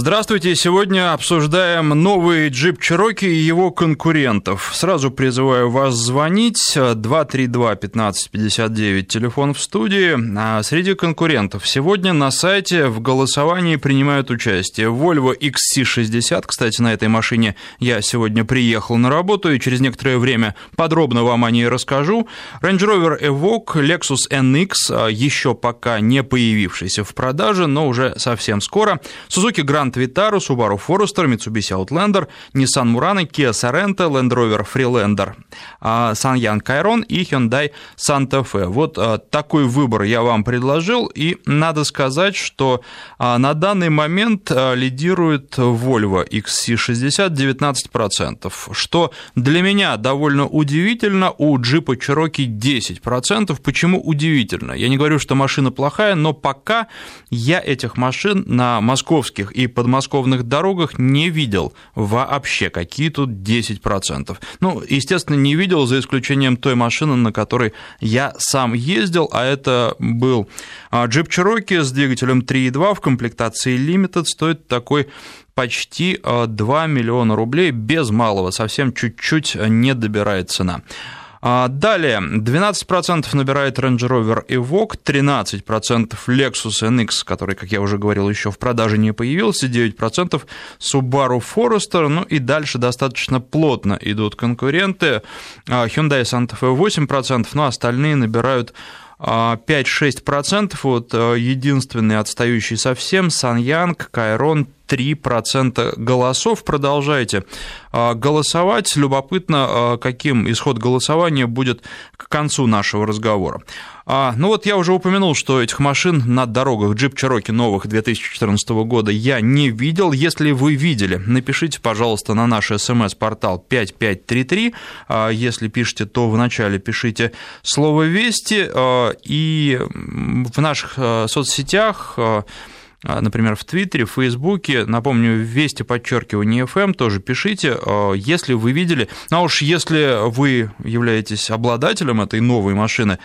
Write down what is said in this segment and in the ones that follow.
Здравствуйте. Сегодня обсуждаем новый джип Cherokee и его конкурентов. Сразу призываю вас звонить. 232-1559, телефон в студии. А среди конкурентов сегодня на сайте в голосовании принимают участие Volvo XC60. Кстати, на этой машине я сегодня приехал на работу и через некоторое время подробно вам о ней расскажу. Range Rover Evoque, Lexus NX, а, еще пока не появившийся в продаже, но уже совсем скоро. Suzuki Grand Grand Vitara, Subaru Forester, Mitsubishi Outlander, Nissan Murano, Kia Sorento, Land Rover Freelander, Sanyang Kairon и Hyundai Santa Fe. Вот а, такой выбор я вам предложил, и надо сказать, что а, на данный момент а, лидирует Volvo XC60 19%, что для меня довольно удивительно, у джипа Cherokee 10%. Почему удивительно? Я не говорю, что машина плохая, но пока я этих машин на московских и подмосковных дорогах не видел вообще, какие тут 10%. Ну, естественно, не видел, за исключением той машины, на которой я сам ездил, а это был а, Jeep Cherokee с двигателем 3.2 в комплектации Limited, стоит такой почти 2 а, миллиона рублей без малого, совсем чуть-чуть не добирает цена. А, далее, 12% набирает Range Rover Evoque, 13% Lexus NX, который, как я уже говорил, еще в продаже не появился, 9% Subaru Forester, ну и дальше достаточно плотно идут конкуренты, а, Hyundai Santa Fe 8%, но остальные набирают 5-6%, а, вот единственный отстающий совсем, Саньянг, Кайрон 3% голосов. Продолжайте а, голосовать. Любопытно, а, каким исход голосования будет к концу нашего разговора. А, ну вот я уже упомянул, что этих машин на дорогах Jeep Cherokee новых 2014 года я не видел. Если вы видели, напишите, пожалуйста, на наш смс-портал 5533. Если пишете, то вначале пишите слово «Вести». И в наших соцсетях а, например, в Твиттере, в Фейсбуке, напомню, вести подчеркивание FM, тоже пишите, а, если вы видели, а уж если вы являетесь обладателем этой новой машины,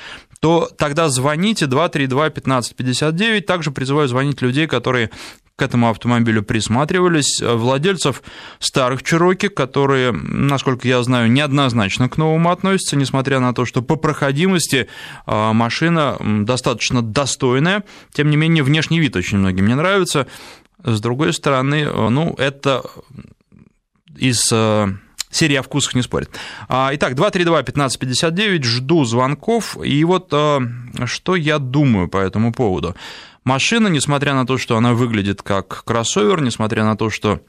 то тогда звоните 232-1559. Также призываю звонить людей, которые к этому автомобилю присматривались, э, владельцев старых Чироки, которые, насколько я знаю, неоднозначно к новому относятся, несмотря на то, что по проходимости э, машина достаточно достойная, тем не менее внешний вид очень многим не нравится. С другой стороны, э, ну, это из серия о вкусах не спорит. А, итак, 232-1559, жду звонков. И вот что я думаю по этому поводу. Машина, несмотря на то, что она выглядит как кроссовер, несмотря на то, что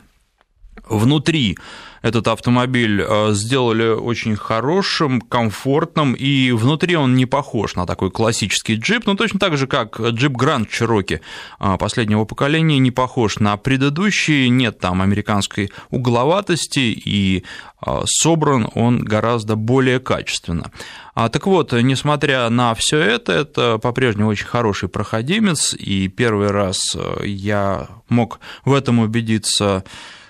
внутри этот автомобиль э, сделали очень хорошим, комфортным, и внутри он не похож на такой классический джип, но точно так же, как джип Grand Cherokee э, последнего поколения не похож на предыдущий, нет там американской угловатости, и э, собран он гораздо более качественно. А, так вот, несмотря на все это, это по-прежнему очень хороший проходимец, и первый раз я мог в этом убедиться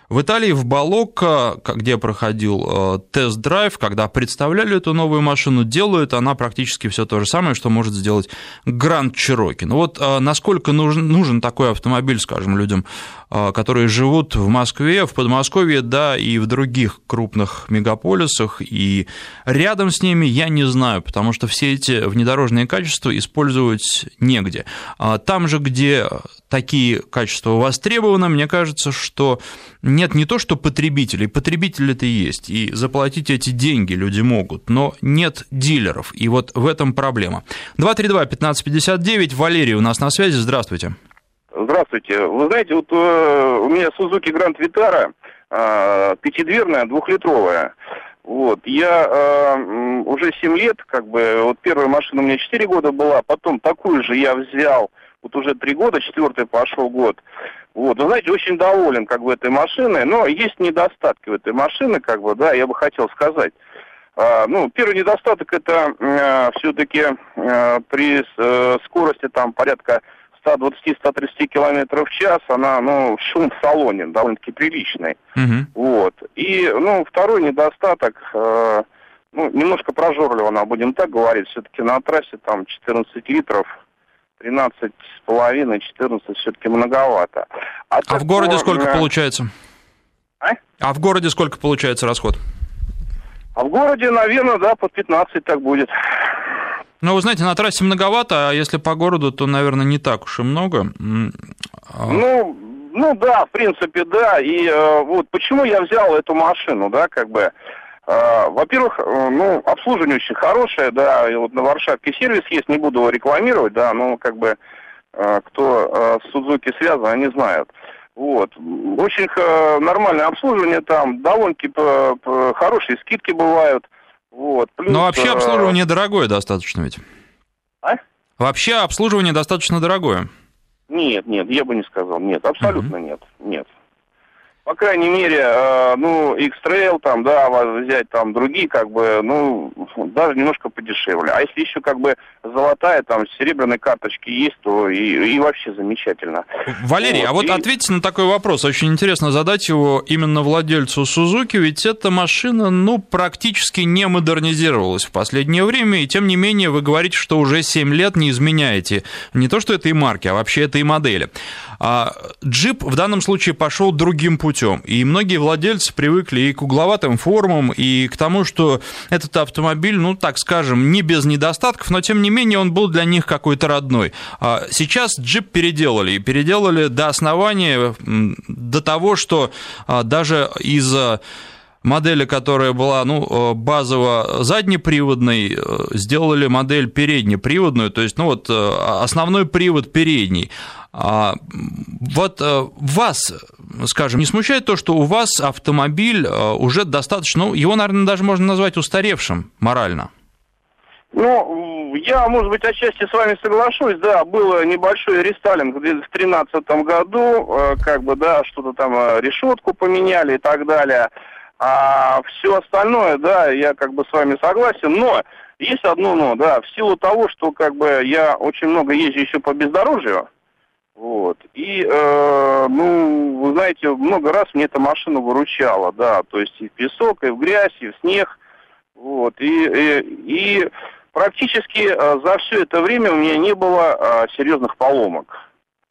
в Италии, в Балокко, где проходил э, тест-драйв, когда представляли эту новую машину, делают она практически все то же самое, что может сделать Гранд Чироки. Ну вот э, насколько нужен, нужен такой автомобиль, скажем, людям, э, которые живут в Москве, в Подмосковье, да, и в других крупных мегаполисах, и рядом с ними я не знаю, потому что все эти внедорожные качества использовать негде. А там же, где такие качества востребованы, мне кажется, что нет не то, что потребителей, потребители-то есть, и заплатить эти деньги люди могут, но нет дилеров, и вот в этом проблема. 232-1559, Валерий у нас на связи, здравствуйте. Здравствуйте. Вы знаете, вот э, у меня Grand Vitara, э, пятидверная, двухлитровая. Вот, я э, уже 7 лет, как бы, вот первая машина у меня 4 года была, потом такую же я взял, вот уже 3 года, четвертый пошел год. Вот, вы знаете, очень доволен как бы этой машиной, но есть недостатки в этой машины, как бы, да, я бы хотел сказать. А, ну, первый недостаток это а, все-таки а, при а, скорости там порядка 120-130 километров в час, она, ну, шум в салоне довольно-таки приличный. Uh-huh. Вот. И, ну, второй недостаток, э, ну, немножко прожорливо она, будем так говорить, все-таки на трассе там 14 литров 13,5-14 все-таки многовато. А, а в городе сколько получается? А? а в городе сколько получается расход? А в городе, наверное, да, под 15 так будет. Ну, вы знаете, на трассе многовато, а если по городу, то, наверное, не так уж и много. А. Ну, ну да, в принципе, да. И э, вот почему я взял эту машину, да, как бы. Э, во-первых, э, ну, обслуживание очень хорошее, да, и вот на Варшавке сервис есть, не буду его рекламировать, да, но как бы э, кто э, с Сузуки связан, они знают. Вот. Очень нормальное обслуживание там, довольно-таки хорошие скидки бывают. Вот. Плюс, Но вообще обслуживание дорогое достаточно ведь. А? Вообще обслуживание достаточно дорогое. Нет, нет, я бы не сказал. Нет, абсолютно uh-huh. нет. Нет по крайней мере, э, ну, X-Trail, там, да, взять там другие, как бы, ну, даже немножко подешевле. А если еще, как бы, золотая, там, серебряные карточки есть, то и, и вообще замечательно. Валерий, вот, а вот и... ответьте на такой вопрос. Очень интересно задать его именно владельцу Сузуки, ведь эта машина, ну, практически не модернизировалась в последнее время, и тем не менее вы говорите, что уже 7 лет не изменяете не то, что этой марки, а вообще этой модели. А джип в данном случае пошел другим путем, и многие владельцы привыкли и к угловатым формам, и к тому, что этот автомобиль, ну, так скажем, не без недостатков, но тем не менее он был для них какой-то родной. А сейчас джип переделали, и переделали до основания, до того, что а, даже из модели, которая была ну, базово заднеприводной, сделали модель переднеприводную, то есть ну, вот, основной привод передний. А, вот э, вас, скажем, не смущает то, что у вас автомобиль э, уже достаточно, ну, его, наверное, даже можно назвать устаревшим морально? Ну, я, может быть, отчасти с вами соглашусь, да, был небольшой рестайлинг в 2013 году, э, как бы, да, что-то там, решетку поменяли и так далее, а все остальное, да, я как бы с вами согласен, но есть одно но, да, в силу того, что как бы я очень много езжу еще по бездорожью, вот. И, э, ну, вы знаете, много раз мне эта машина выручала, да, то есть и в песок, и в грязь, и в снег. Вот. И, и, и практически э, за все это время у меня не было э, серьезных поломок.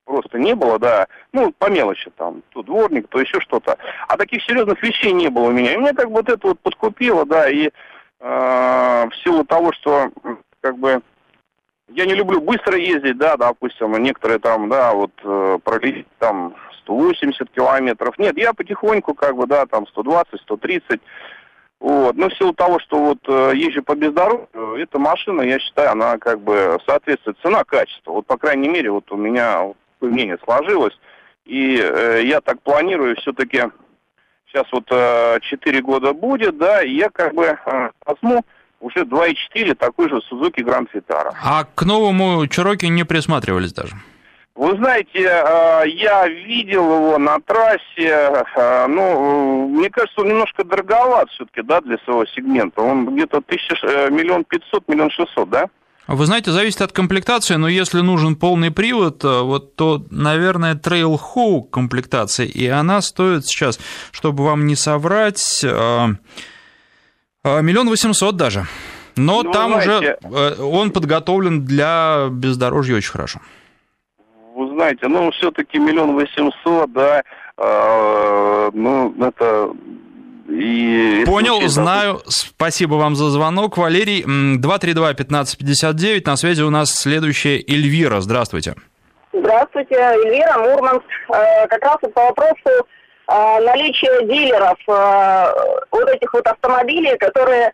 Просто не было, да. Ну, по мелочи там, то дворник, то еще что-то. А таких серьезных вещей не было у меня. И меня как бы вот это вот подкупило, да, и э, в силу того, что как бы я не люблю быстро ездить, да, допустим, некоторые там, да, вот э, пролететь там 180 километров. Нет, я потихоньку, как бы, да, там 120, 130. Вот. Но в силу того, что вот э, езжу по бездорожью, эта машина, я считаю, она как бы соответствует цена-качество. Вот, по крайней мере, вот у меня мнение сложилось. И э, я так планирую все-таки, сейчас вот э, 4 года будет, да, и я как бы э, возьму уже 2.4 такой же Suzuki Grand Vitara. А к новому Чироки не присматривались даже? Вы знаете, э, я видел его на трассе, э, ну, мне кажется, он немножко дороговат все-таки, да, для своего сегмента. Он где-то тысяч, э, миллион пятьсот, миллион шестьсот, да? Вы знаете, зависит от комплектации, но если нужен полный привод, вот то, наверное, Trail Hawk комплектация, и она стоит сейчас, чтобы вам не соврать, а, миллион восемьсот даже. Но ну, там знаете, уже э, он подготовлен для бездорожья очень хорошо. Вы знаете, ну, все-таки миллион восемьсот, да, э, ну, это и Понял, случае, знаю. Да. Спасибо вам за звонок, Валерий. 232-1559. На связи у нас следующая Эльвира. Здравствуйте. Здравствуйте, Эльвира, Мурманск. Э, как раз по вопросу а, наличие дилеров а, вот этих вот автомобилей, которые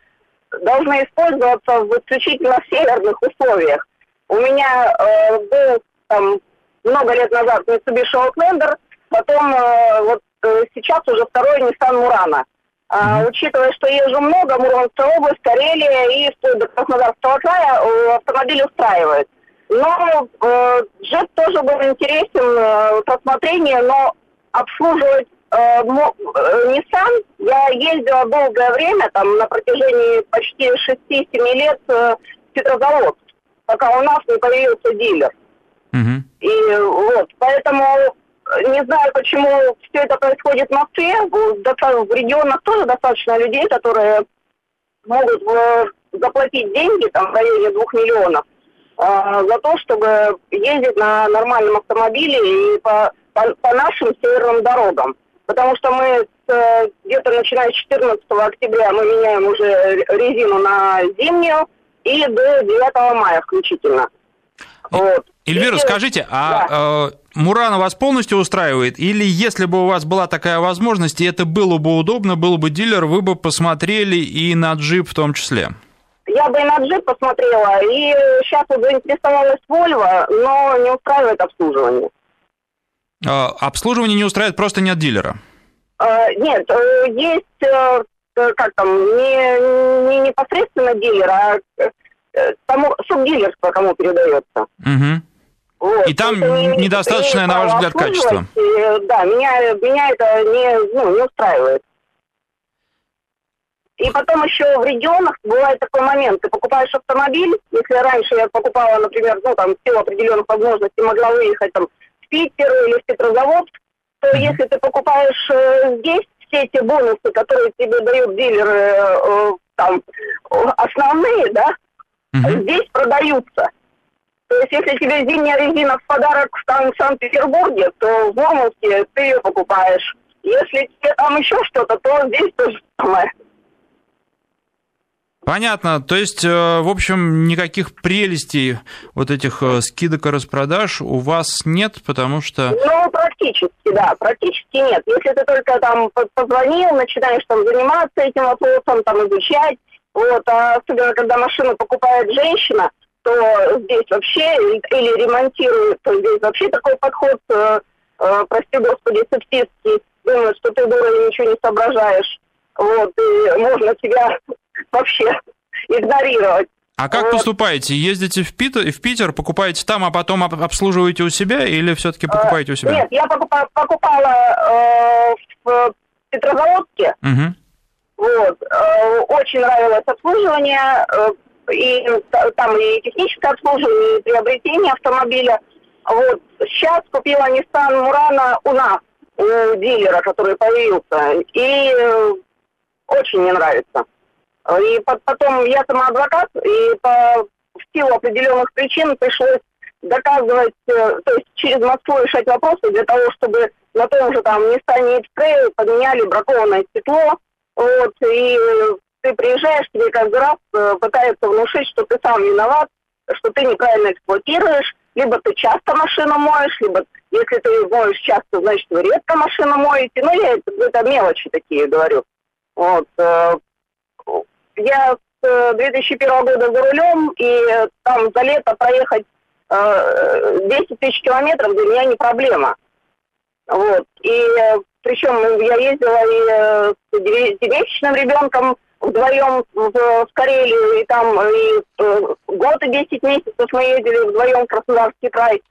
должны использоваться в исключительно северных условиях. У меня э, был там много лет назад Mitsubishi Outlander, потом э, вот э, сейчас уже второй Nissan Murano. А, учитывая, что езжу много, Мурманская область, Карелия и до Краснодарского края э, автомобиль устраивает. Но э, джет тоже был интересен э, рассмотрении, но обслуживать Э, э, Nissan я ездила долгое время, там, на протяжении почти 6-7 лет э, в Петрозаводск, пока у нас не появился дилер. Угу. И вот, поэтому не знаю, почему все это происходит в Москве. В регионах тоже достаточно людей, которые могут заплатить деньги, там, в районе двух миллионов. за то, чтобы ездить на нормальном автомобиле и по, по, по нашим северным дорогам. Потому что мы где-то начиная с 14 октября мы меняем уже резину на зимнюю и до 9 мая включительно. Вот. Эльвира, скажите, а да. э, Мурана вас полностью устраивает? Или если бы у вас была такая возможность, и это было бы удобно, был бы дилер, вы бы посмотрели и на джип в том числе? Я бы и на джип посмотрела, и сейчас вот заинтересовалась Volvo, но не устраивает обслуживание. Э, обслуживание не устраивает, просто нет дилера? Э, нет, есть, как там, не, не непосредственно дилер, а тому, субдилерство кому передается. Угу. Вот. И там недостаточное, на ваш взгляд, качество. Да, меня, меня это не, ну, не устраивает. И потом еще в регионах бывает такой момент, ты покупаешь автомобиль, если раньше я покупала, например, ну там в силу определенных возможностей могла выехать там в Питер или в Петрозаводск, то mm-hmm. если ты покупаешь э, здесь все эти бонусы, которые тебе дают дилеры, э, там основные, да, mm-hmm. здесь продаются. То есть, если тебе зимняя резина в подарок в Санкт-Петербурге, то в Мурманске ты ее покупаешь. Если тебе там еще что-то, то здесь тоже самое. Понятно. То есть, э, в общем, никаких прелестей вот этих э, скидок и распродаж у вас нет, потому что... Ну, практически, да, практически нет. Если ты только там позвонил, начинаешь там заниматься этим вопросом, там изучать, вот, а особенно когда машину покупает женщина, то здесь вообще, или ремонтирует, то здесь вообще такой подход, э, э, прости господи, сексистский, думают, что ты дура и ничего не соображаешь. Вот, и можно тебя вообще игнорировать. А как вот. поступаете? Ездите в Питер, в Питер, покупаете там, а потом обслуживаете у себя или все-таки э, покупаете у себя? Нет, я покупала, покупала э, в Петрозаводске. Угу. Вот. Э, очень нравилось обслуживание, э, и там и техническое обслуживание, и приобретение автомобиля. Вот. Сейчас купила Nissan Murano у нас, у дилера, который появился, и очень мне нравится. И потом я сама адвокат, и по, в силу определенных причин пришлось доказывать, э, то есть через Москву решать вопросы для того, чтобы на том же там Nissan X-Trail поменяли бракованное стекло, вот, и ты приезжаешь, тебе каждый раз э, пытаются внушить, что ты сам виноват, что ты неправильно эксплуатируешь, либо ты часто машину моешь, либо если ты моешь часто, значит, вы редко машину моете. Ну, я это, это мелочи такие говорю. Вот. Э, я с 2001 э, года за рулем, и там за лето проехать 10 э, тысяч километров для меня не проблема. Вот. И причем я ездила и с девятичным ребенком вдвоем в, в Карелию, и там и год и 10 месяцев мы ездили вдвоем в Краснодарский край.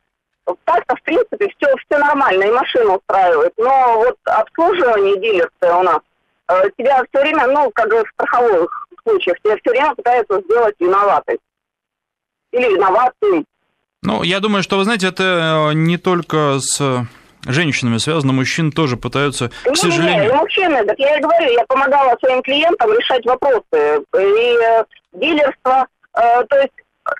Так-то, в принципе, все, все нормально, и машину устраивает. Но вот обслуживание дилерства у нас тебя все время, ну, как бы в страховых случаях тебя все время пытаются сделать виноватой. Или виноватым. Ну, я думаю, что, вы знаете, это э, не только с женщинами связано, мужчин тоже пытаются, к не, сожалению... Не, не, мужчины, так я и говорю, я помогала своим клиентам решать вопросы. И э, дилерство, э, то есть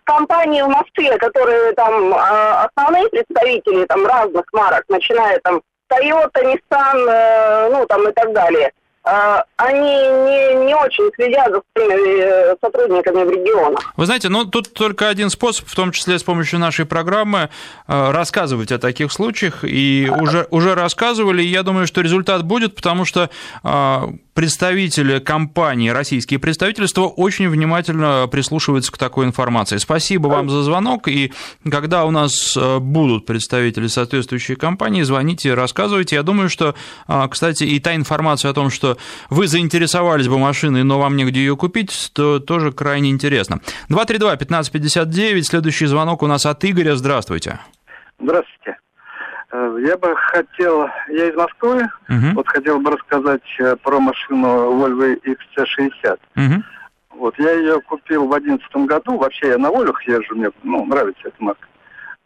компании в Москве, которые там э, основные представители там разных марок, начиная там Toyota, Nissan, э, ну там и так далее – они не, не очень следят за своими э, сотрудниками в регионах. Вы знаете, ну тут только один способ, в том числе с помощью нашей программы, э, рассказывать о таких случаях. И уже, уже рассказывали, и я думаю, что результат будет, потому что а, представители компании, российские представительства очень внимательно прислушиваются к такой информации. Спасибо вам за звонок, и когда у нас э, будут представители соответствующей компании, звоните, рассказывайте. Я думаю, что, а, кстати, и та информация о том, что вы заинтересовались бы машиной, но вам негде ее купить, то тоже крайне интересно. 232-1559, следующий звонок у нас от Игоря. Здравствуйте. Здравствуйте. Э, я бы хотел, я из Москвы, uh-huh. вот хотел бы рассказать э, про машину Volvo XC60. Uh-huh. Вот я ее купил в одиннадцатом году, вообще я на Волюх езжу, мне ну, нравится эта марка.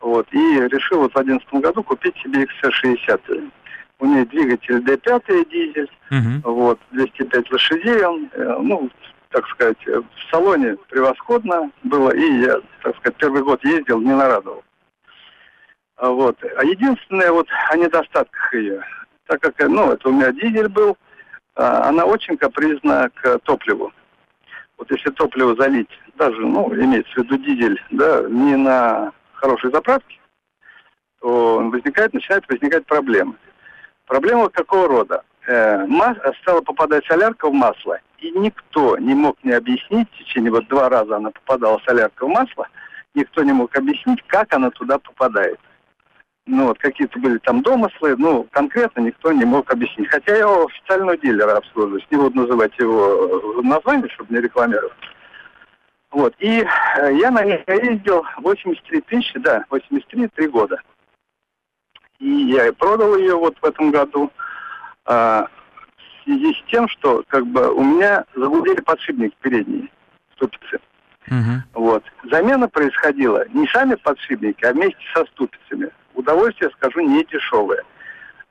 Вот, и решил вот в одиннадцатом году купить себе XC60. У нее двигатель D5 дизель, uh-huh. вот, 205 лошадей он, э, ну, так сказать, в салоне превосходно было, и я, так сказать, первый год ездил, не нарадовал. А вот. А единственное вот о недостатках ее, так как, ну, это у меня дизель был, а, она очень капризна к топливу. Вот если топливо залить, даже, ну, имеется в виду дизель, да, не на хорошей заправке, то возникает, начинает возникать проблемы. Проблема какого рода? Э, мас, стала попадать солярка в масло, и никто не мог мне объяснить, в течение вот два раза она попадала солярка в масло, никто не мог объяснить, как она туда попадает. Ну вот какие-то были там домыслы, ну конкретно никто не мог объяснить. Хотя я его официального дилера обслуживаюсь, не буду называть его э, название, чтобы не рекламировать. Вот, и э, я на ней ездил 83 тысячи, да, 83, три года. И я продал ее вот в этом году а, в связи с тем, что как бы у меня загудели подшипники передние, ступицы. Угу. Вот. Замена происходила не сами подшипники, а вместе со ступицами. Удовольствие, скажу, не дешевое.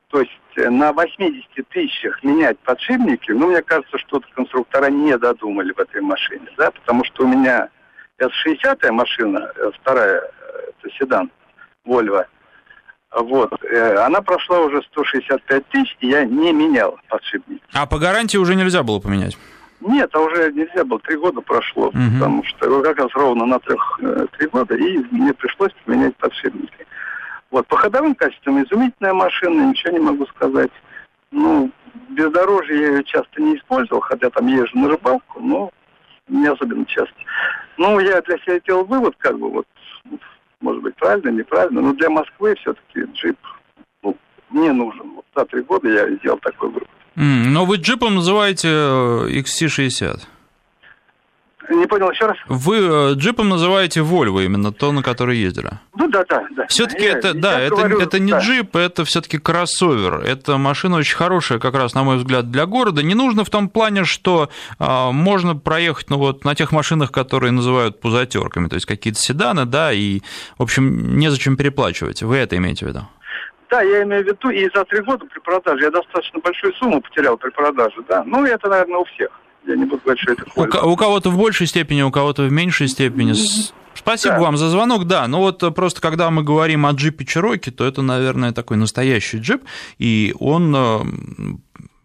То есть э, на 80 тысячах менять подшипники, ну, мне кажется, что конструктора не додумали в этой машине, да, потому что у меня S60 машина, э, вторая, э, это седан, Volvo, вот. Она прошла уже 165 тысяч, и я не менял подшипники. А по гарантии уже нельзя было поменять? Нет, а уже нельзя было, три года прошло, угу. потому что как раз ровно на трех три года, и мне пришлось поменять подшипники. Вот, по ходовым качествам изумительная машина, ничего не могу сказать. Ну, бездорожье я ее часто не использовал, хотя там езжу на рыбалку, но не особенно часто. Ну, я для себя делал вывод, как бы, вот, может быть, правильно, неправильно, но для Москвы все-таки джип ну, не нужен. Вот за три года я сделал такой вывод. Mm, но вы джипом называете XC60? Не понял еще раз. Вы э, джипом называете Volvo именно, то, на который ездили? Ну да, да, да. Все-таки это, да, это, говорю, это не да. джип, это все-таки кроссовер. Это машина очень хорошая, как раз, на мой взгляд, для города. Не нужно в том плане, что а, можно проехать ну, вот, на тех машинах, которые называют пузатерками, то есть какие-то седаны, да, и, в общем, незачем переплачивать. Вы это имеете в виду? Да, я имею в виду, и за три года при продаже я достаточно большую сумму потерял при продаже, да. Ну, это, наверное, у всех. Я не буду говорить, что это польза. У, у кого-то в большей степени, у кого-то в меньшей степени. Спасибо да. вам за звонок. Да, ну вот просто когда мы говорим о джипе Чироки, то это, наверное, такой настоящий джип, и он э,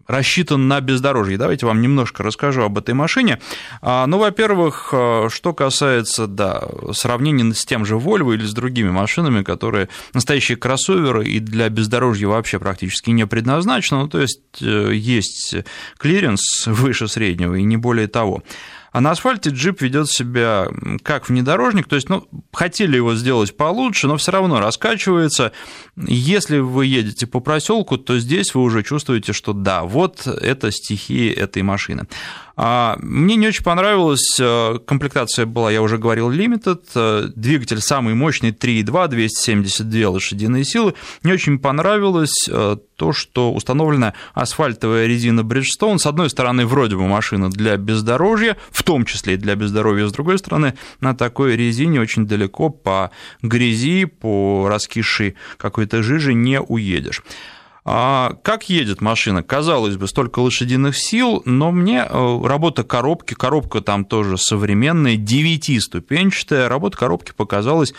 рассчитан на бездорожье. Давайте вам немножко расскажу об этой машине. А, ну, во-первых, э, что касается да, сравнения с тем же Volvo или с другими машинами, которые настоящие кроссоверы и для бездорожья вообще практически не предназначены, ну, то есть э, есть клиренс выше среднего и не более того. А на асфальте джип ведет себя как внедорожник, то есть, ну, хотели его сделать получше, но все равно раскачивается. Если вы едете по проселку, то здесь вы уже чувствуете, что да, вот это стихия этой машины. А, мне не очень понравилась э, комплектация была, я уже говорил, Limited, э, двигатель самый мощный 3.2, 272 лошадиные силы. Не очень понравилось э, то, что установлена асфальтовая резина Bridgestone. С одной стороны, вроде бы машина для бездорожья, в том числе и для бездоровья, с другой стороны, на такой резине очень далеко по грязи, по раскисшей какой-то жиже не уедешь. А как едет машина? Казалось бы, столько лошадиных сил, но мне э, работа коробки, коробка там тоже современная, девятиступенчатая, работа коробки показалась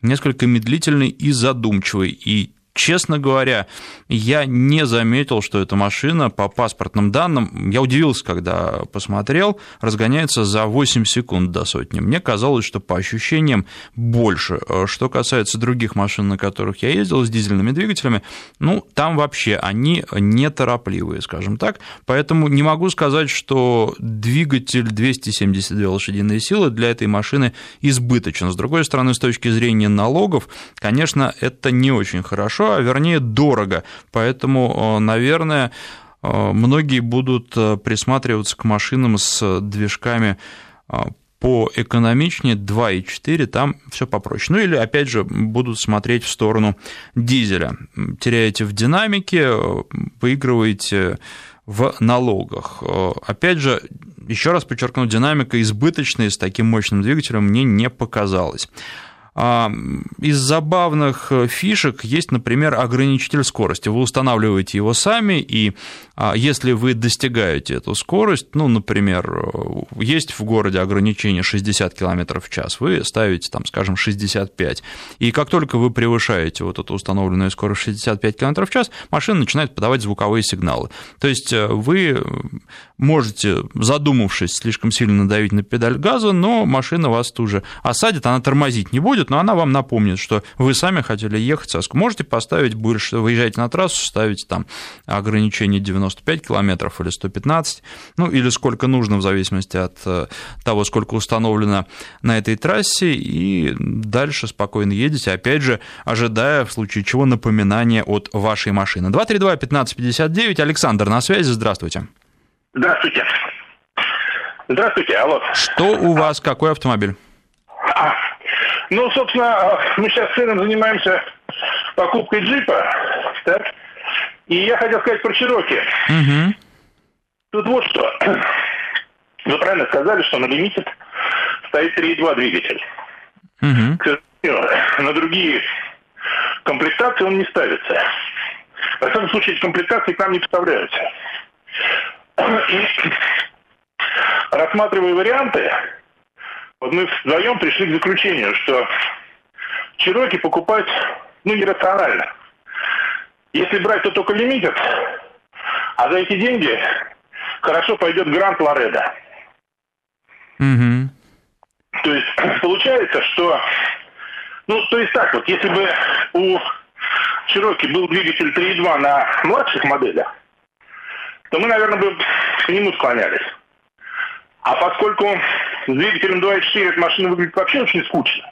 несколько медлительной и задумчивой, и честно говоря, я не заметил, что эта машина по паспортным данным, я удивился, когда посмотрел, разгоняется за 8 секунд до сотни. Мне казалось, что по ощущениям больше. Что касается других машин, на которых я ездил с дизельными двигателями, ну, там вообще они неторопливые, скажем так. Поэтому не могу сказать, что двигатель 272 лошадиные силы для этой машины избыточен. С другой стороны, с точки зрения налогов, конечно, это не очень хорошо, а вернее дорого. Поэтому, э, наверное, э, многие будут э, присматриваться к машинам с движками по экономичнее 2,4, там все попроще. Ну или, опять же, будут смотреть в сторону дизеля. Теряете в динамике, выигрываете в налогах. Опять же, еще раз подчеркну, динамика избыточная с таким мощным двигателем мне не показалась. А, из забавных э, фишек есть, например, ограничитель скорости. Вы устанавливаете его сами, и а, если вы достигаете эту скорость, ну, например, э, есть в городе ограничение 60 км в час, вы ставите, там, скажем, 65. И как только вы превышаете вот эту установленную скорость 65 км в час, машина начинает подавать звуковые сигналы. То есть э, вы можете, задумавшись, слишком сильно надавить на педаль газа, но машина вас тут же осадит, она тормозить не будет, будет, но она вам напомнит, что вы сами хотели ехать. Можете поставить больше, выезжаете на трассу, ставите там ограничение 95 километров или 115, ну или сколько нужно в зависимости от э, того, сколько установлено на этой трассе, и дальше спокойно едете, опять же, ожидая в случае чего напоминания от вашей машины. 232-1559, Александр на связи, здравствуйте. Здравствуйте. Здравствуйте, алло. Что у вас, какой автомобиль? Ну, собственно, мы сейчас с сыном занимаемся покупкой джипа, так? И я хотел сказать про Чироки. Угу. Тут вот что. Вы правильно сказали, что на лимите стоит 3.2 двигатель. Угу. К сожалению, на другие комплектации он не ставится. Во всяком случае, комплектации к нам не поставляются. И рассматривая варианты, вот мы вдвоем пришли к заключению, что Чироки покупать, ну, нерационально. Если брать, то только лимитед, а за эти деньги хорошо пойдет Гранд Лореда. Угу. То есть получается, что... Ну, то есть так вот, если бы у Чироки был двигатель 3.2 на младших моделях, то мы, наверное, бы к нему склонялись. А поскольку с двигателем 2.4 эта машина выглядит вообще очень скучно,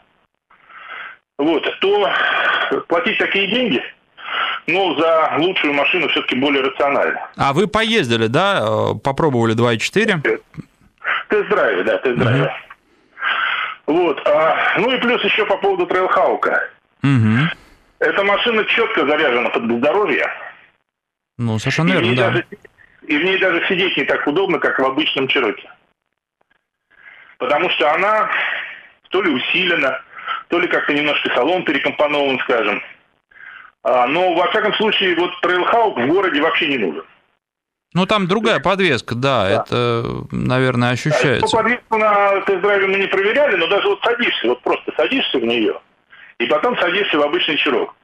вот, то платить такие деньги, ну, за лучшую машину все-таки более рационально. А вы поездили, да? Попробовали 2.4? Тест-драйве, да, тест-драйве. Угу. Вот. А, ну и плюс еще по поводу трейлхаука. Угу. Эта машина четко заряжена под бездорожье. Ну, совершенно верно, да. Даже, и в ней даже сидеть не так удобно, как в обычном Чироке потому что она то ли усилена, то ли как-то немножко салон перекомпонован, скажем. А, но, во всяком случае, вот трейлхаук в городе вообще не нужен. Ну, там другая подвеска, да, да. это, наверное, ощущается. Да, подвеску на тест-драйве мы не проверяли, но даже вот садишься, вот просто садишься в нее, и потом садишься в обычный чирок.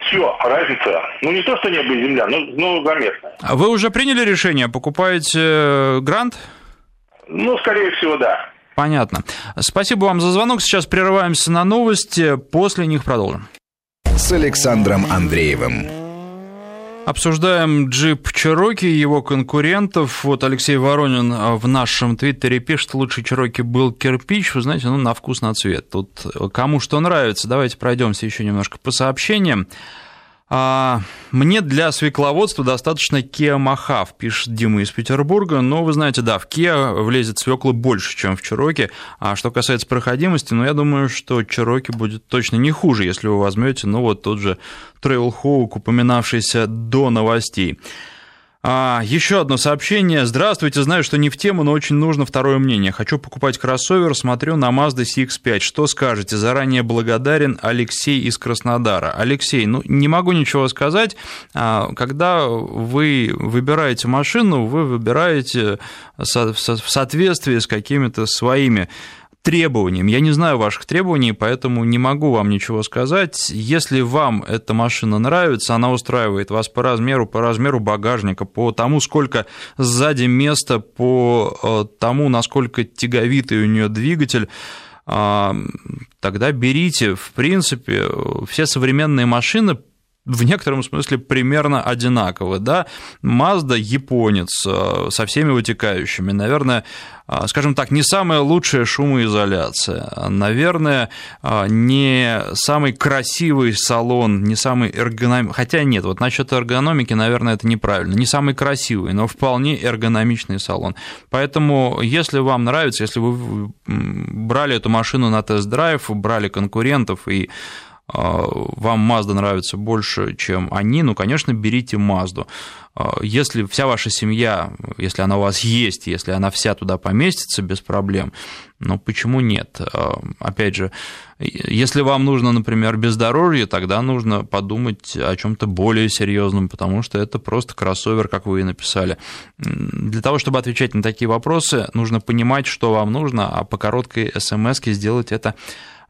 Все, разница. Ну, не то, что небо и земля, но, но заметная. А вы уже приняли решение, покупаете э, грант? Ну, скорее всего, да. Понятно. Спасибо вам за звонок. Сейчас прерываемся на новости. После них продолжим. С Александром Андреевым. Обсуждаем джип Чироки и его конкурентов. Вот Алексей Воронин в нашем твиттере пишет, лучший Чироки был кирпич. Вы знаете, ну, на вкус, на цвет. Тут кому что нравится. Давайте пройдемся еще немножко по сообщениям. А, мне для свекловодства достаточно Kia Mahav, пишет Дима из Петербурга. Но вы знаете, да, в Kia влезет свекла больше, чем в Чироке. А что касается проходимости, ну, я думаю, что Чироки будет точно не хуже, если вы возьмете, ну, вот тот же Trailhawk, упоминавшийся до новостей. А, еще одно сообщение. Здравствуйте, знаю, что не в тему, но очень нужно второе мнение. Хочу покупать кроссовер, смотрю на Mazda CX-5. Что скажете? Заранее благодарен Алексей из Краснодара. Алексей, ну не могу ничего сказать. А, когда вы выбираете машину, вы выбираете в соответствии с какими-то своими требованиям. Я не знаю ваших требований, поэтому не могу вам ничего сказать. Если вам эта машина нравится, она устраивает вас по размеру, по размеру багажника, по тому, сколько сзади места, по э, тому, насколько тяговитый у нее двигатель, а, тогда берите. В принципе, все современные машины в некотором смысле примерно одинаковы, да, Mazda японец э, со всеми вытекающими, наверное, э, скажем так, не самая лучшая шумоизоляция, наверное, э, не самый красивый салон, не самый эргономичный, хотя нет, вот насчет эргономики, наверное, это неправильно, не самый красивый, но вполне эргономичный салон. Поэтому, если вам нравится, если вы брали эту машину на тест-драйв, брали конкурентов и вам Mazda нравится больше, чем они, ну, конечно, берите Mazda. Если вся ваша семья, если она у вас есть, если она вся туда поместится без проблем, ну, почему нет? Опять же, если вам нужно, например, бездорожье, тогда нужно подумать о чем-то более серьезном, потому что это просто кроссовер, как вы и написали. Для того, чтобы отвечать на такие вопросы, нужно понимать, что вам нужно, а по короткой смс сделать это а,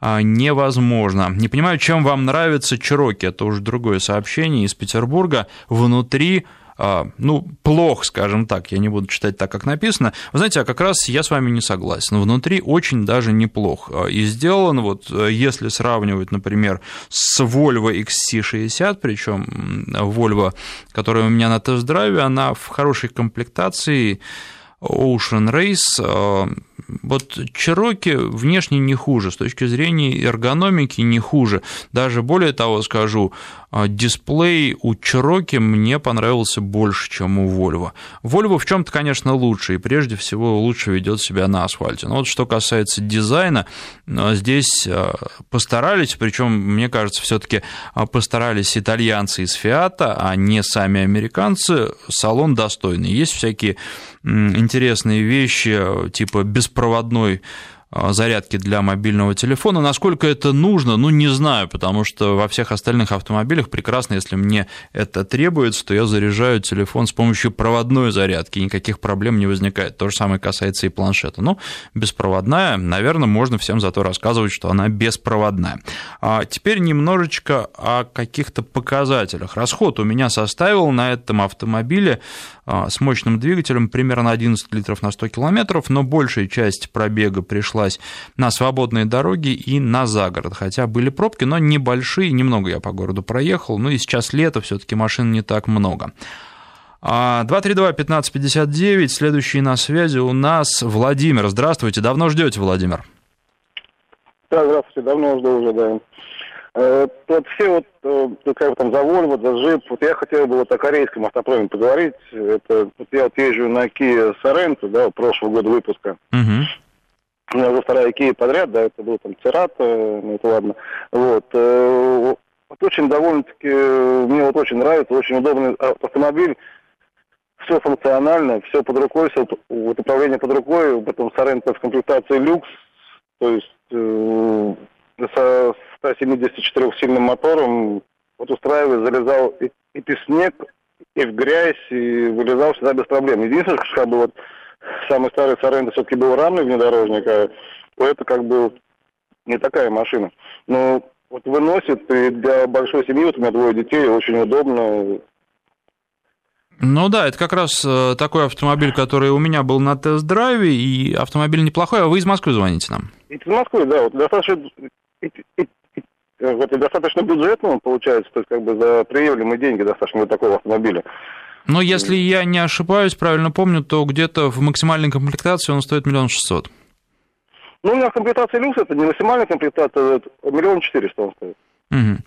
невозможно. Не понимаю, чем вам нравится Чироки, это уже другое сообщение из Петербурга. Внутри а, ну, плох, скажем так, я не буду читать так, как написано. Вы знаете, а как раз я с вами не согласен. Внутри очень даже неплох. А, и сделан, вот, если сравнивать, например, с Volvo XC60, причем Volvo, которая у меня на тест-драйве, она в хорошей комплектации, Ocean Race, вот Cherokee внешне не хуже, с точки зрения эргономики не хуже. Даже более того скажу, а, дисплей у Cherokee мне понравился больше, чем у Volvo. Volvo в чем-то, конечно, лучше, и прежде всего лучше ведет себя на асфальте. Но вот что касается дизайна, а, здесь а, постарались, причем, мне кажется, все-таки постарались итальянцы из Фиата, а не сами американцы. Салон достойный. Есть всякие интересные вещи, типа беспроводной зарядки для мобильного телефона. Насколько это нужно, ну, не знаю, потому что во всех остальных автомобилях прекрасно, если мне это требуется, то я заряжаю телефон с помощью проводной зарядки, никаких проблем не возникает. То же самое касается и планшета. Ну, беспроводная, наверное, можно всем зато рассказывать, что она беспроводная. А теперь немножечко о каких-то показателях. Расход у меня составил на этом автомобиле а, с мощным двигателем примерно 11 литров на 100 километров, но большая часть пробега пришлась на свободные дороги и на загород, хотя были пробки, но небольшие, немного я по городу проехал, ну и сейчас лето, все таки машин не так много. 232-1559, а, следующий на связи у нас Владимир. Здравствуйте, давно ждете, Владимир? Да, здравствуйте, давно жду уже, да. Э, вот все вот, э, как там, за Volvo, за Jeep, вот я хотел бы вот о корейском автопроме поговорить. Это, вот я вот езжу на Kia Sorento, да, прошлого года выпуска. Uh-huh. Уже вторая Kia подряд, да, это был там Церат, э, ну это ладно. Вот, вот очень довольно-таки, мне вот очень нравится, очень удобный автомобиль. Все функционально, все под рукой, все вот управление под рукой, потом Sorento в комплектации люкс, то есть со 174-сильным мотором вот устраивает, залезал и, и в снег, и в грязь, и вылезал всегда без проблем. Единственное, что как бы вот самый старый Соренто все-таки был рамный внедорожник, а это как бы не такая машина. Но вот выносит, и для большой семьи, вот у меня двое детей, очень удобно. Ну да, это как раз э, такой автомобиль, который у меня был на тест-драйве, и автомобиль неплохой, а вы из Москвы звоните нам? Из Москвы, да, вот достаточно это достаточно бюджетно он получается, то есть как бы за приемлемые деньги достаточно вот такого автомобиля. Но если я не ошибаюсь, правильно помню, то где-то в максимальной комплектации он стоит миллион шестьсот. Ну, у меня комплектация люкс, это не максимальная комплектация, это миллион четыреста он стоит. Угу.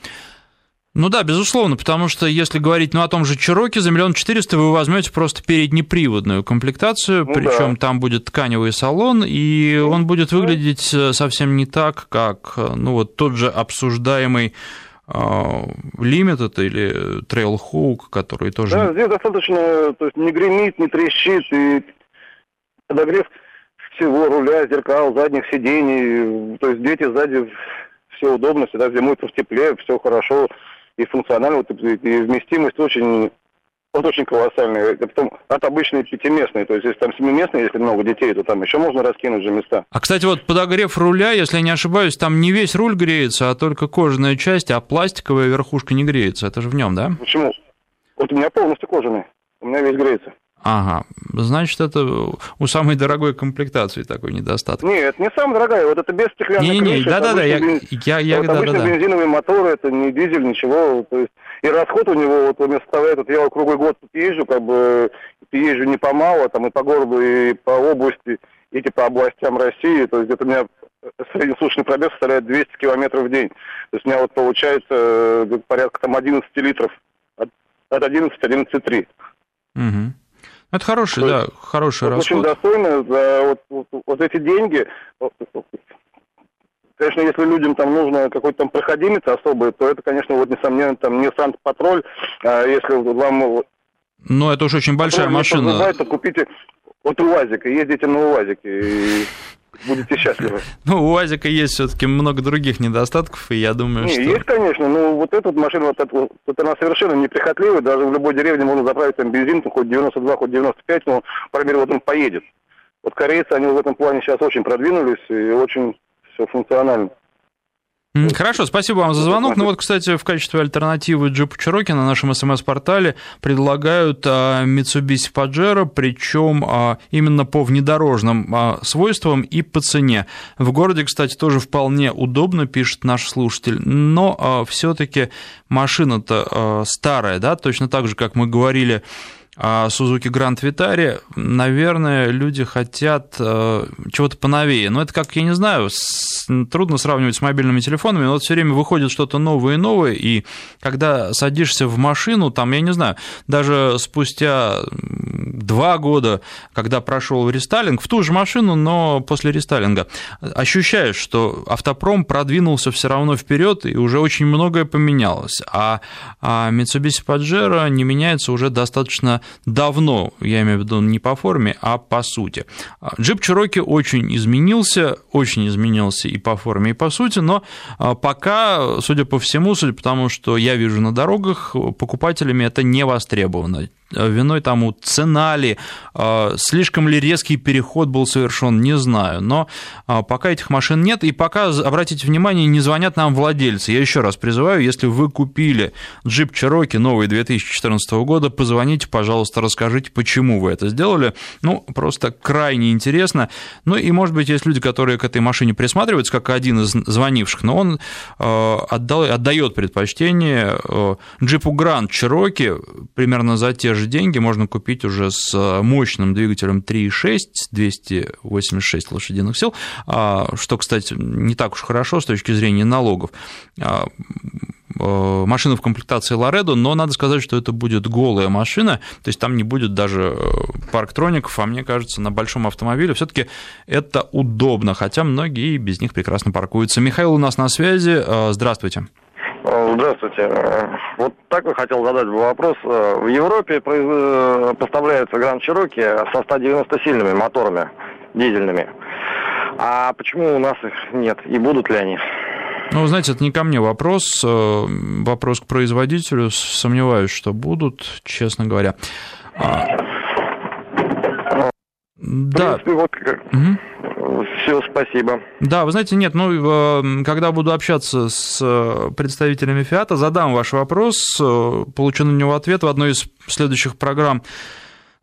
Ну да, безусловно, потому что если говорить ну, о том же Чироке, за миллион четыреста вы возьмете просто переднеприводную комплектацию, ну, причем да. там будет тканевый салон, и он будет выглядеть э, совсем не так, как э, ну, вот тот же обсуждаемый Limited э, или Trailhawk, который тоже... Да, здесь достаточно, то есть не гремит, не трещит, и подогрев всего руля, зеркал, задних сидений, то есть дети сзади все удобно, всегда зимуются в тепле, все хорошо и функционально, и вместимость очень вот очень колоссальный. Потом от обычной пятиместной. То есть, если там семиместные, если много детей, то там еще можно раскинуть же места. А, кстати, вот подогрев руля, если я не ошибаюсь, там не весь руль греется, а только кожаная часть, а пластиковая верхушка не греется. Это же в нем, да? Почему? Вот у меня полностью кожаный. У меня весь греется. Ага, значит, это у самой дорогой комплектации такой недостаток. Нет, не самая дорогая, вот это без стеклянной не, не, крыши. Да-да-да, я, я, я, вот да, обычно да, да. бензиновый мотор, это не дизель, ничего, то есть и расход у него, вот он мне составляет, вот я круглый год тут езжу, как бы езжу не по мало, там и по городу, и по области, и типа областям России, то есть где-то у меня среднесуточный пробег составляет 200 километров в день. То есть у меня вот получается э, порядка там 11 литров, от, от 11 11,3. Угу. Это хороший, То да, хороший вот расход. Очень достойно за вот, вот, вот эти деньги. Конечно, если людям там нужно какой-то там проходимец особый, то это, конечно, вот несомненно там не Санта-Патроль, а если вам... Но это уж очень большая машина. то купите вот УАЗик, и ездите на УАЗике, и будете счастливы. Ну, у УАЗика есть все-таки много других недостатков, и я думаю, не, что... Есть, конечно, но вот эта машина, вот, эта, вот она совершенно неприхотливая, даже в любой деревне можно заправить там бензин, хоть 92, хоть 95, но, по крайней мере, вот он поедет. Вот корейцы, они в этом плане сейчас очень продвинулись и очень все функционально. Хорошо, спасибо вам за звонок. Ну вот, кстати, в качестве альтернативы джипу Cherokee на нашем смс-портале предлагают а, Mitsubishi Pajero, причем а, именно по внедорожным а, свойствам и по цене. В городе, кстати, тоже вполне удобно, пишет наш слушатель, но все-таки машина-то старая, да, точно так же, как мы говорили а Suzuki Grand Vitara, наверное, люди хотят э, чего-то поновее. Но это как, я не знаю, трудно сравнивать с мобильными телефонами, но вот все время выходит что-то новое и новое, и когда садишься в машину, там, я не знаю, даже спустя два года, когда прошел рестайлинг, в ту же машину, но после рестайлинга, ощущаешь, что автопром продвинулся все равно вперед, и уже очень многое поменялось. А, а Mitsubishi Pajero не меняется уже достаточно давно, я имею в виду не по форме, а по сути. Джип Cherokee очень изменился, очень изменился и по форме, и по сути, но а, пока, судя по всему, судя по тому, что я вижу на дорогах, покупателями это не востребовано. Э, виной тому цена ли, э, слишком ли резкий переход был совершен, не знаю. Но э, пока этих машин нет, и пока, обратите внимание, не звонят нам владельцы. Я еще раз призываю, если вы купили джип Cherokee новый 2014 года, позвоните, пожалуйста, расскажите, почему вы это сделали. Ну, просто крайне интересно. Ну и, может быть, есть люди, которые к этой машине присматриваются, как один из звонивших, но он отдает предпочтение джипу Grand Cherokee примерно за те же деньги можно купить уже с э, мощным двигателем 3.6, 286 лошадиных сил, а, что, кстати, не так уж хорошо с точки зрения налогов а, э, машина в комплектации Лоредо, но надо сказать, что это будет голая машина, то есть там не будет даже э, парктроников, а мне кажется, на большом автомобиле все таки это удобно, хотя многие без них прекрасно паркуются. Михаил у нас на связи, здравствуйте. Здравствуйте. Вот такой хотел задать вопрос. В Европе поставляются Гранд Чироки со 190-сильными моторами дизельными. А почему у нас их нет? И будут ли они? Ну, знаете, это не ко мне вопрос. Э, вопрос к производителю. Сомневаюсь, что будут, честно говоря. А... Да. Принципе, вот... угу. Все, спасибо. Да, вы знаете, нет, ну, э, когда буду общаться с э, представителями ФИАТа, задам ваш вопрос, э, получу на него ответ в одной из следующих программ.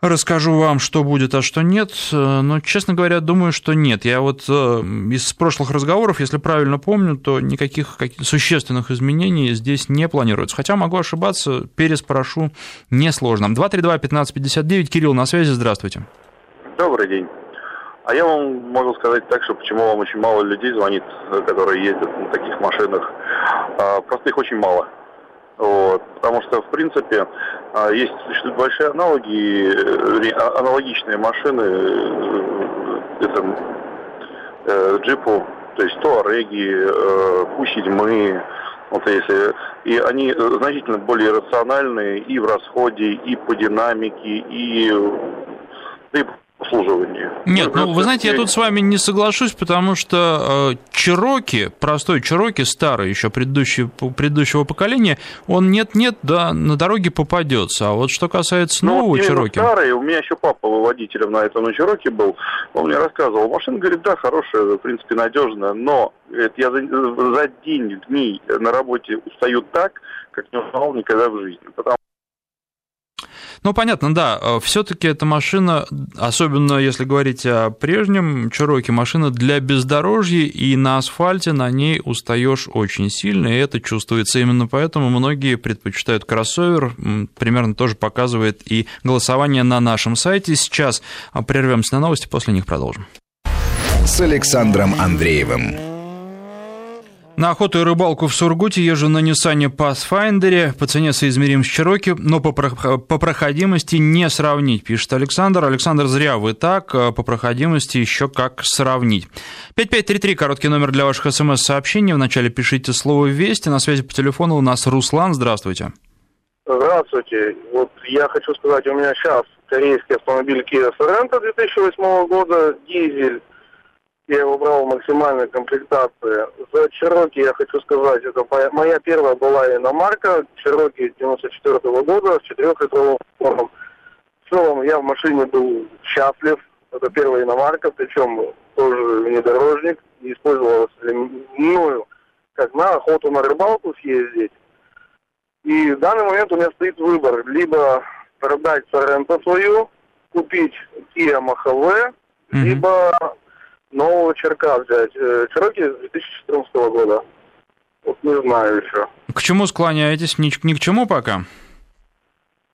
Расскажу вам, что будет, а что нет. Но, честно говоря, думаю, что нет. Я вот из прошлых разговоров, если правильно помню, то никаких существенных изменений здесь не планируется. Хотя могу ошибаться, переспрошу несложно. 232-1559, Кирилл на связи, здравствуйте. Добрый день. А я вам могу сказать так, что почему вам очень мало людей звонит, которые ездят на таких машинах. А, просто их очень мало. Вот. Потому что, в принципе, а, есть существуют большие аналоги, э, а, аналогичные машины э, этому э, джипу, то есть то Ореги, Ку-7, вот если, и они значительно более рациональные и в расходе, и по динамике, и, и обслуживании. Нет, ну вы знаете, я тут с вами не соглашусь, потому что Чироки, простой Чироки, старый еще предыдущего, предыдущего поколения, он нет-нет, да, на дороге попадется. А вот что касается ну, нового вот Чироки... старый, у меня еще папа водителем на этом Чироки был, он мне рассказывал, машина, говорит, да, хорошая, в принципе, надежная, но говорит, я за, за день, дней на работе устаю так, как не узнавал никогда в жизни, потому ну, понятно, да. Э, Все-таки эта машина, особенно если говорить о прежнем Чироке, машина для бездорожья, и на асфальте на ней устаешь очень сильно, и это чувствуется. Именно поэтому многие предпочитают кроссовер. Примерно тоже показывает и голосование на нашем сайте. Сейчас прервемся на новости, после них продолжим. С Александром Андреевым. На охоту и рыбалку в Сургуте езжу на Nissan Pathfinder. По цене соизмерим с Cherokee, но по, по проходимости не сравнить, пишет Александр. Александр, зря вы так. По проходимости еще как сравнить. 5533, короткий номер для ваших смс-сообщений. Вначале пишите слово «Вести». На связи по телефону у нас Руслан. Здравствуйте. Здравствуйте. Вот я хочу сказать, у меня сейчас корейский автомобиль Kia Sorento 2008 года, дизель я его брал в максимальной комплектации. За Чероки я хочу сказать, это моя первая была иномарка, Чероки 94 -го года с 4-литровым мотором. В целом я в машине был счастлив. Это первая иномарка, причем тоже внедорожник. И использовалась мною как на охоту на рыбалку съездить. И в данный момент у меня стоит выбор. Либо продать Соренто свою, купить Kia Mach-E, либо нового черка взять. Э, Чероки 2014 года. Вот не знаю еще. К чему склоняетесь? Ни, ни к чему пока?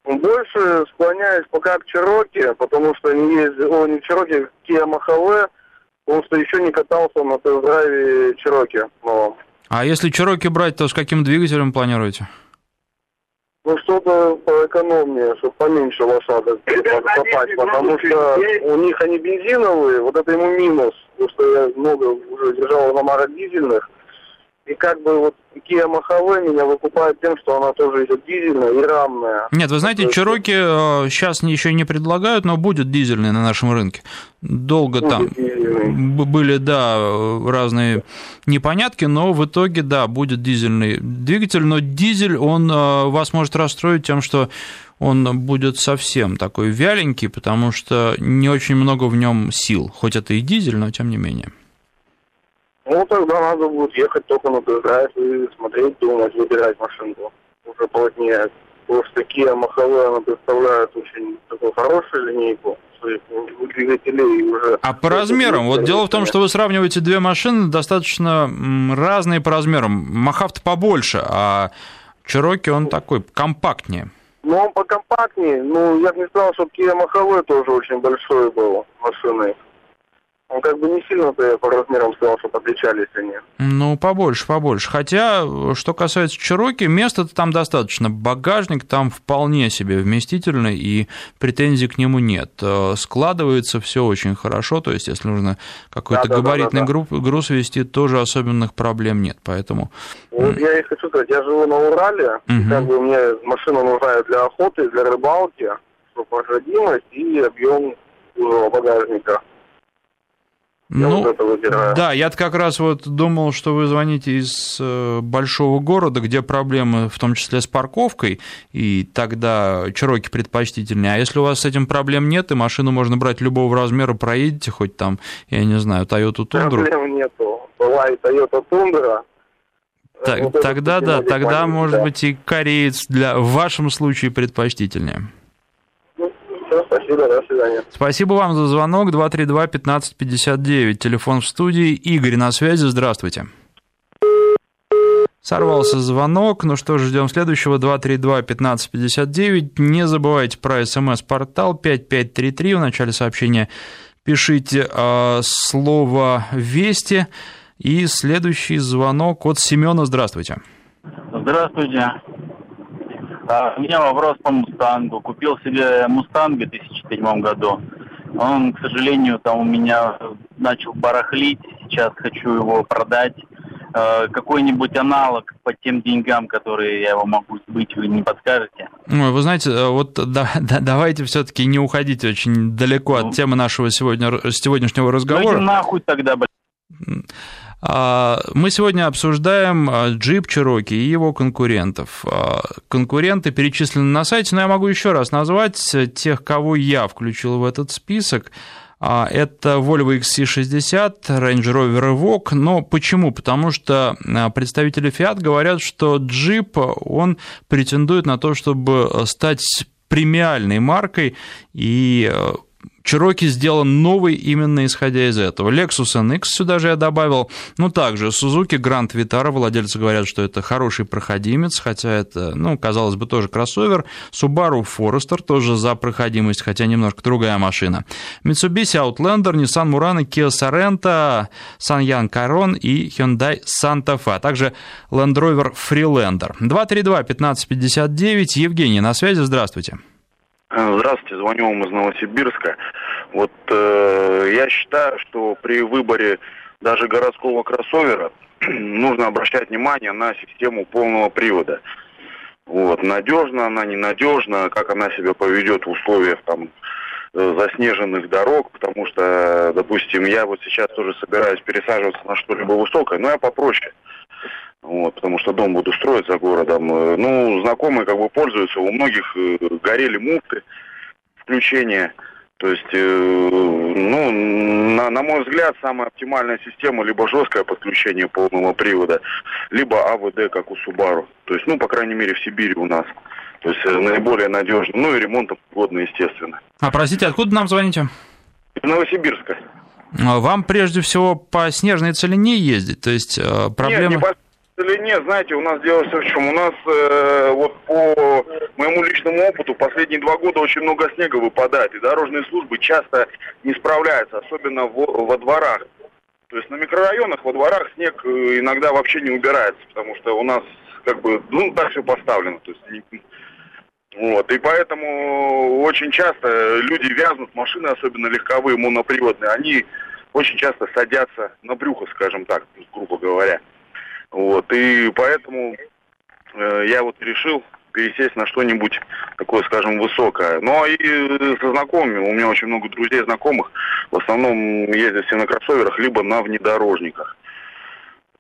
Больше склоняюсь пока к Чероки, потому что не ездил, о, не Чероки, Kia Махаве, потому что еще не катался на тест-драйве Чероки новом. А если Чероки брать, то с каким двигателем планируете? Ну, что-то поэкономнее, чтобы поменьше лошадок попасть, потому что у них они бензиновые, вот это ему минус, потому что я много уже держал иномарок дизельных, и как бы вот Kia Махаве меня выкупает тем, что она тоже идет дизельная и рамная. Нет, вы знаете, Чироки сейчас еще не предлагают, но будет дизельный на нашем рынке. Долго будет там дизельный. были, да, разные непонятки, но в итоге, да, будет дизельный двигатель, но дизель, он э, вас может расстроить тем, что он будет совсем такой вяленький, потому что не очень много в нем сил, хоть это и дизель, но тем не менее. Ну, тогда надо будет ехать только на тест и смотреть, думать, выбирать машинку уже плотнее. Потому что такие маховые, она представляет очень такую хорошую линейку своих двигателей уже... А по размерам? Вот дело в том, что вы сравниваете две машины достаточно разные по размерам. Махав-то побольше, а Чироки он такой компактнее. Ну, он покомпактнее. Ну, я бы не сказал, что Kia Маховой тоже очень большой был машиной. Он как бы не сильно-то по размерам сказал, что отличались они. Ну, побольше, побольше. Хотя, что касается Чироки, места-то там достаточно. Багажник там вполне себе вместительный, и претензий к нему нет. Э, складывается все очень хорошо, то есть, если нужно какой-то да, габаритный да, да, да. груз вести, тоже особенных проблем нет, поэтому... Вот я и хочу сказать, я живу на Урале, угу. и как бы мне машина нужна для охоты, для рыбалки, чтобы проходимость и объем багажника. Я ну, вот это выбираю. Да, я как раз вот думал, что вы звоните из э, большого города, где проблемы в том числе с парковкой, и тогда Чироки предпочтительнее. А если у вас с этим проблем нет, и машину можно брать любого размера, проедете хоть там, я не знаю, Toyota Tundra. Проблем нету. Была и Toyota Tundra. Так, вот тогда да, тогда, может да. быть, и кореец для в вашем случае предпочтительнее. Спасибо, до свидания. Спасибо вам за звонок. 232-1559. Телефон в студии. Игорь на связи. Здравствуйте. Сорвался звонок. Ну что ж, ждем следующего. 232-1559. Не забывайте про смс-портал 5533. В начале сообщения пишите э, слово «Вести». И следующий звонок от Семена. Здравствуйте. Здравствуйте. А, у меня вопрос по Мустангу. Купил себе Мустанг в 2007 году. Он, к сожалению, там у меня начал барахлить. Сейчас хочу его продать. А, какой-нибудь аналог по тем деньгам, которые я его могу сбыть, вы не подскажете? Ой, вы знаете, э, вот да, да, давайте все-таки не уходите очень далеко ну, от темы нашего сегодня, сегодняшнего разговора. Ну, нахуй тогда, блядь. А, мы сегодня обсуждаем джип а, Cherokee и его конкурентов. А, конкуренты перечислены на сайте, но я могу еще раз назвать тех, кого я включил в этот список. Это Volvo XC60, Range Rover Evoque. Но почему? Потому что представители Fiat говорят, что джип, он претендует на то, чтобы стать премиальной маркой, и Cherokee сделан новый именно исходя из этого. Lexus NX сюда же я добавил. Ну, также Suzuki Grand Vitara, владельцы говорят, что это хороший проходимец, хотя это, ну, казалось бы, тоже кроссовер. Subaru Forester тоже за проходимость, хотя немножко другая машина. Mitsubishi Outlander, Nissan Murano, Kia Sorento, Sanyang Caron и Hyundai Santa Fe, а также Land Rover Freelander. 232-1559, Евгений на связи, здравствуйте. Здравствуйте, звоню вам из Новосибирска. Вот э, я считаю, что при выборе даже городского кроссовера нужно обращать внимание на систему полного привода. Вот, надежна она, ненадежна, как она себя поведет в условиях там э, заснеженных дорог, потому что, допустим, я вот сейчас тоже собираюсь пересаживаться на что-либо высокое, но я попроще. Вот, потому что дом буду строить за городом. Э, ну, знакомые как бы пользуются, у многих э, горели муфты, включения. То есть, ну, на, на мой взгляд, самая оптимальная система либо жесткое подключение полного привода, либо АВД, как у Subaru. То есть, ну, по крайней мере, в Сибири у нас. То есть, наиболее надежно. Ну, и ремонтом годно, естественно. А, простите, откуда нам звоните? Из Новосибирска. Вам прежде всего по снежной целине ездить? То есть, проблема... Нет, не по или нет, знаете, у нас дело все в чем. У нас э, вот по моему личному опыту последние два года очень много снега выпадает, и дорожные службы часто не справляются, особенно в, во дворах. То есть на микрорайонах, во дворах снег э, иногда вообще не убирается, потому что у нас как бы, ну, так все поставлено. То есть, вот, и поэтому очень часто люди вязнут, машины, особенно легковые, моноприводные, они очень часто садятся на брюхо, скажем так, грубо говоря. Вот, и поэтому э, я вот решил пересесть на что-нибудь такое, скажем, высокое. Но и со знакомыми, у меня очень много друзей знакомых, в основном ездят все на кроссоверах, либо на внедорожниках.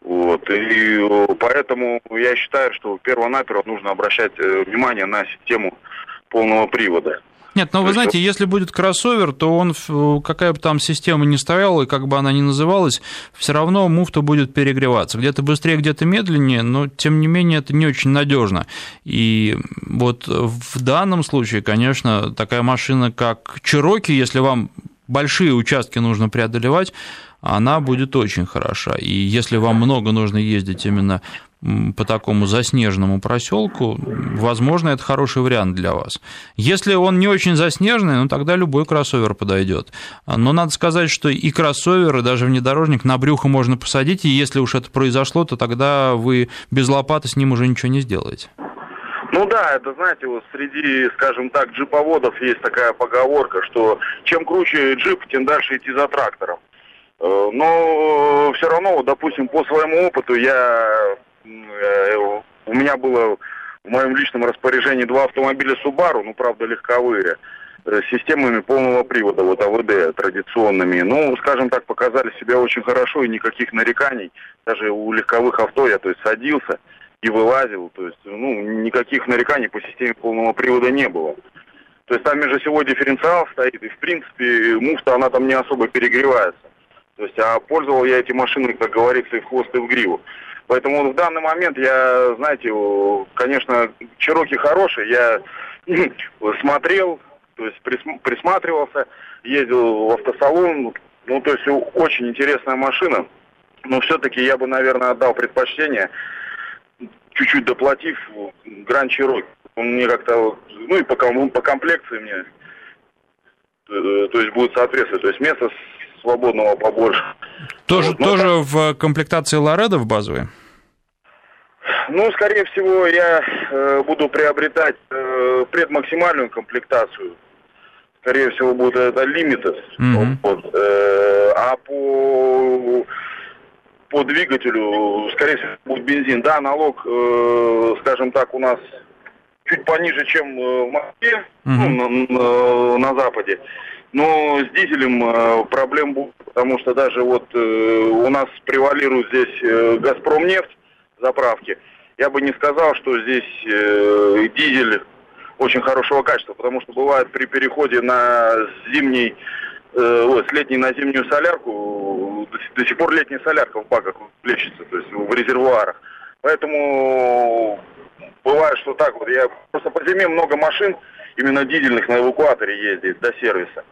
Вот, и поэтому я считаю, что перво-наперво нужно обращать э, внимание на систему полного привода. Нет, но вы знаете, если будет кроссовер, то он, какая бы там система ни стояла, и как бы она ни называлась, все равно муфта будет перегреваться. Где-то быстрее, где-то медленнее, но тем не менее это не очень надежно. И вот в данном случае, конечно, такая машина, как Чироки, если вам большие участки нужно преодолевать, она будет очень хороша. И если вам много нужно ездить именно по такому заснеженному проселку, возможно, это хороший вариант для вас. Если он не очень заснеженный, ну тогда любой кроссовер подойдет. Но надо сказать, что и кроссовер, и даже внедорожник на брюхо можно посадить, и если уж это произошло, то тогда вы без лопаты с ним уже ничего не сделаете. Ну да, это, знаете, вот среди, скажем так, джиповодов есть такая поговорка, что чем круче джип, тем дальше идти за трактором. Э, но все равно, допустим, по своему опыту я Э, у меня было в моем личном распоряжении два автомобиля Subaru, ну, правда, легковые, с системами полного привода, вот АВД традиционными. Ну, скажем так, показали себя очень хорошо и никаких нареканий. Даже у легковых авто я, то есть, садился и вылазил. То есть, ну, никаких нареканий по системе полного привода не было. То есть там между всего дифференциал стоит, и в принципе муфта, она там не особо перегревается. То есть, а пользовал я эти машины, как говорится, и в хвост, и в гриву. Поэтому в данный момент я, знаете, конечно, Чироки хороший, я смотрел, то есть присматривался, ездил в автосалон, ну, то есть очень интересная машина, но все-таки я бы, наверное, отдал предпочтение, чуть-чуть доплатив, Гранд Чироки. Он мне как-то, ну и по, по комплекции мне, э, то есть будет соответствовать, то есть место свободного побольше. Тоже, вот, тоже так... в комплектации Лоредо в базовой? Ну, скорее всего, я э, буду приобретать э, предмаксимальную комплектацию. Скорее всего, будет это Limited. Mm-hmm. Вот, э, а по, по двигателю, скорее всего, будет бензин. Да, налог, э, скажем так, у нас чуть пониже, чем э, в Москве, mm-hmm. ну, на, на, на Западе. Но с дизелем э, проблем будет, потому что даже вот э, у нас превалирует здесь э, Газпром нефть заправки. Я бы не сказал, что здесь дизель очень хорошего качества, потому что бывает при переходе на зимний, ой, с летней на зимнюю солярку, до сих пор летняя солярка в баках плещется, то есть в резервуарах. Поэтому бывает, что так вот. Я просто по зиме много машин, именно дизельных на эвакуаторе ездит до сервиса.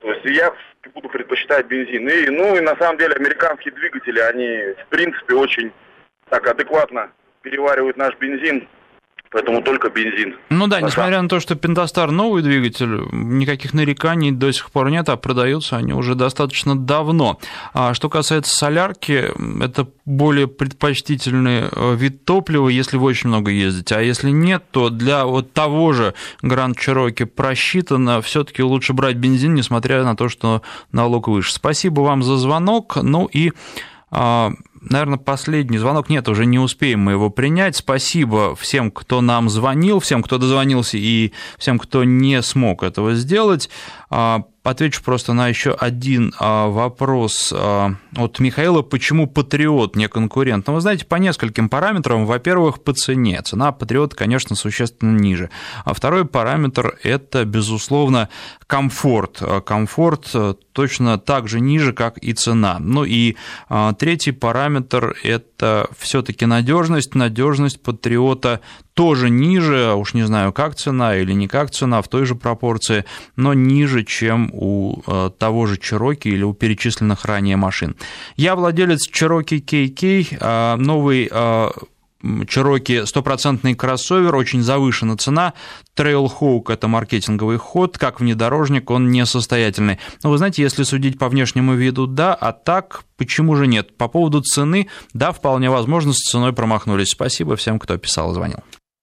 То есть я буду предпочитать бензин. И, ну и на самом деле американские двигатели, они в принципе очень так адекватно переваривают наш бензин. Поэтому только бензин. Ну да, несмотря на то, что Пентастар новый двигатель, никаких нареканий до сих пор нет, а продаются они уже достаточно давно. А что касается солярки, это более предпочтительный э, вид топлива, если вы очень много ездите. А если нет, то для вот того же Гранд Чироки просчитано, все-таки лучше брать бензин, несмотря на то, что налог выше. Спасибо вам за звонок. Ну и а, наверное, последний звонок. Нет, уже не успеем мы его принять. Спасибо всем, кто нам звонил, всем, кто дозвонился и всем, кто не смог этого сделать. А, отвечу просто на еще один а, вопрос а, от Михаила. Почему Патриот не конкурент? Ну, вы знаете, по нескольким параметрам. Во-первых, по цене. Цена Патриот, конечно, существенно ниже. А второй параметр – это, безусловно, комфорт. Комфорт точно так же ниже, как и цена. Ну и третий параметр – это все-таки надежность. Надежность Патриота тоже ниже, уж не знаю, как цена или не как цена, в той же пропорции, но ниже, чем у э, того же Cherokee или у перечисленных ранее машин. Я владелец Cherokee KK, э, новый Cherokee стопроцентный кроссовер, очень завышена цена. Trailhawk – это маркетинговый ход, как внедорожник он несостоятельный. Но вы знаете, если судить по внешнему виду, да, а так почему же нет? По поводу цены, да, вполне возможно, с ценой промахнулись. Спасибо всем, кто писал и звонил.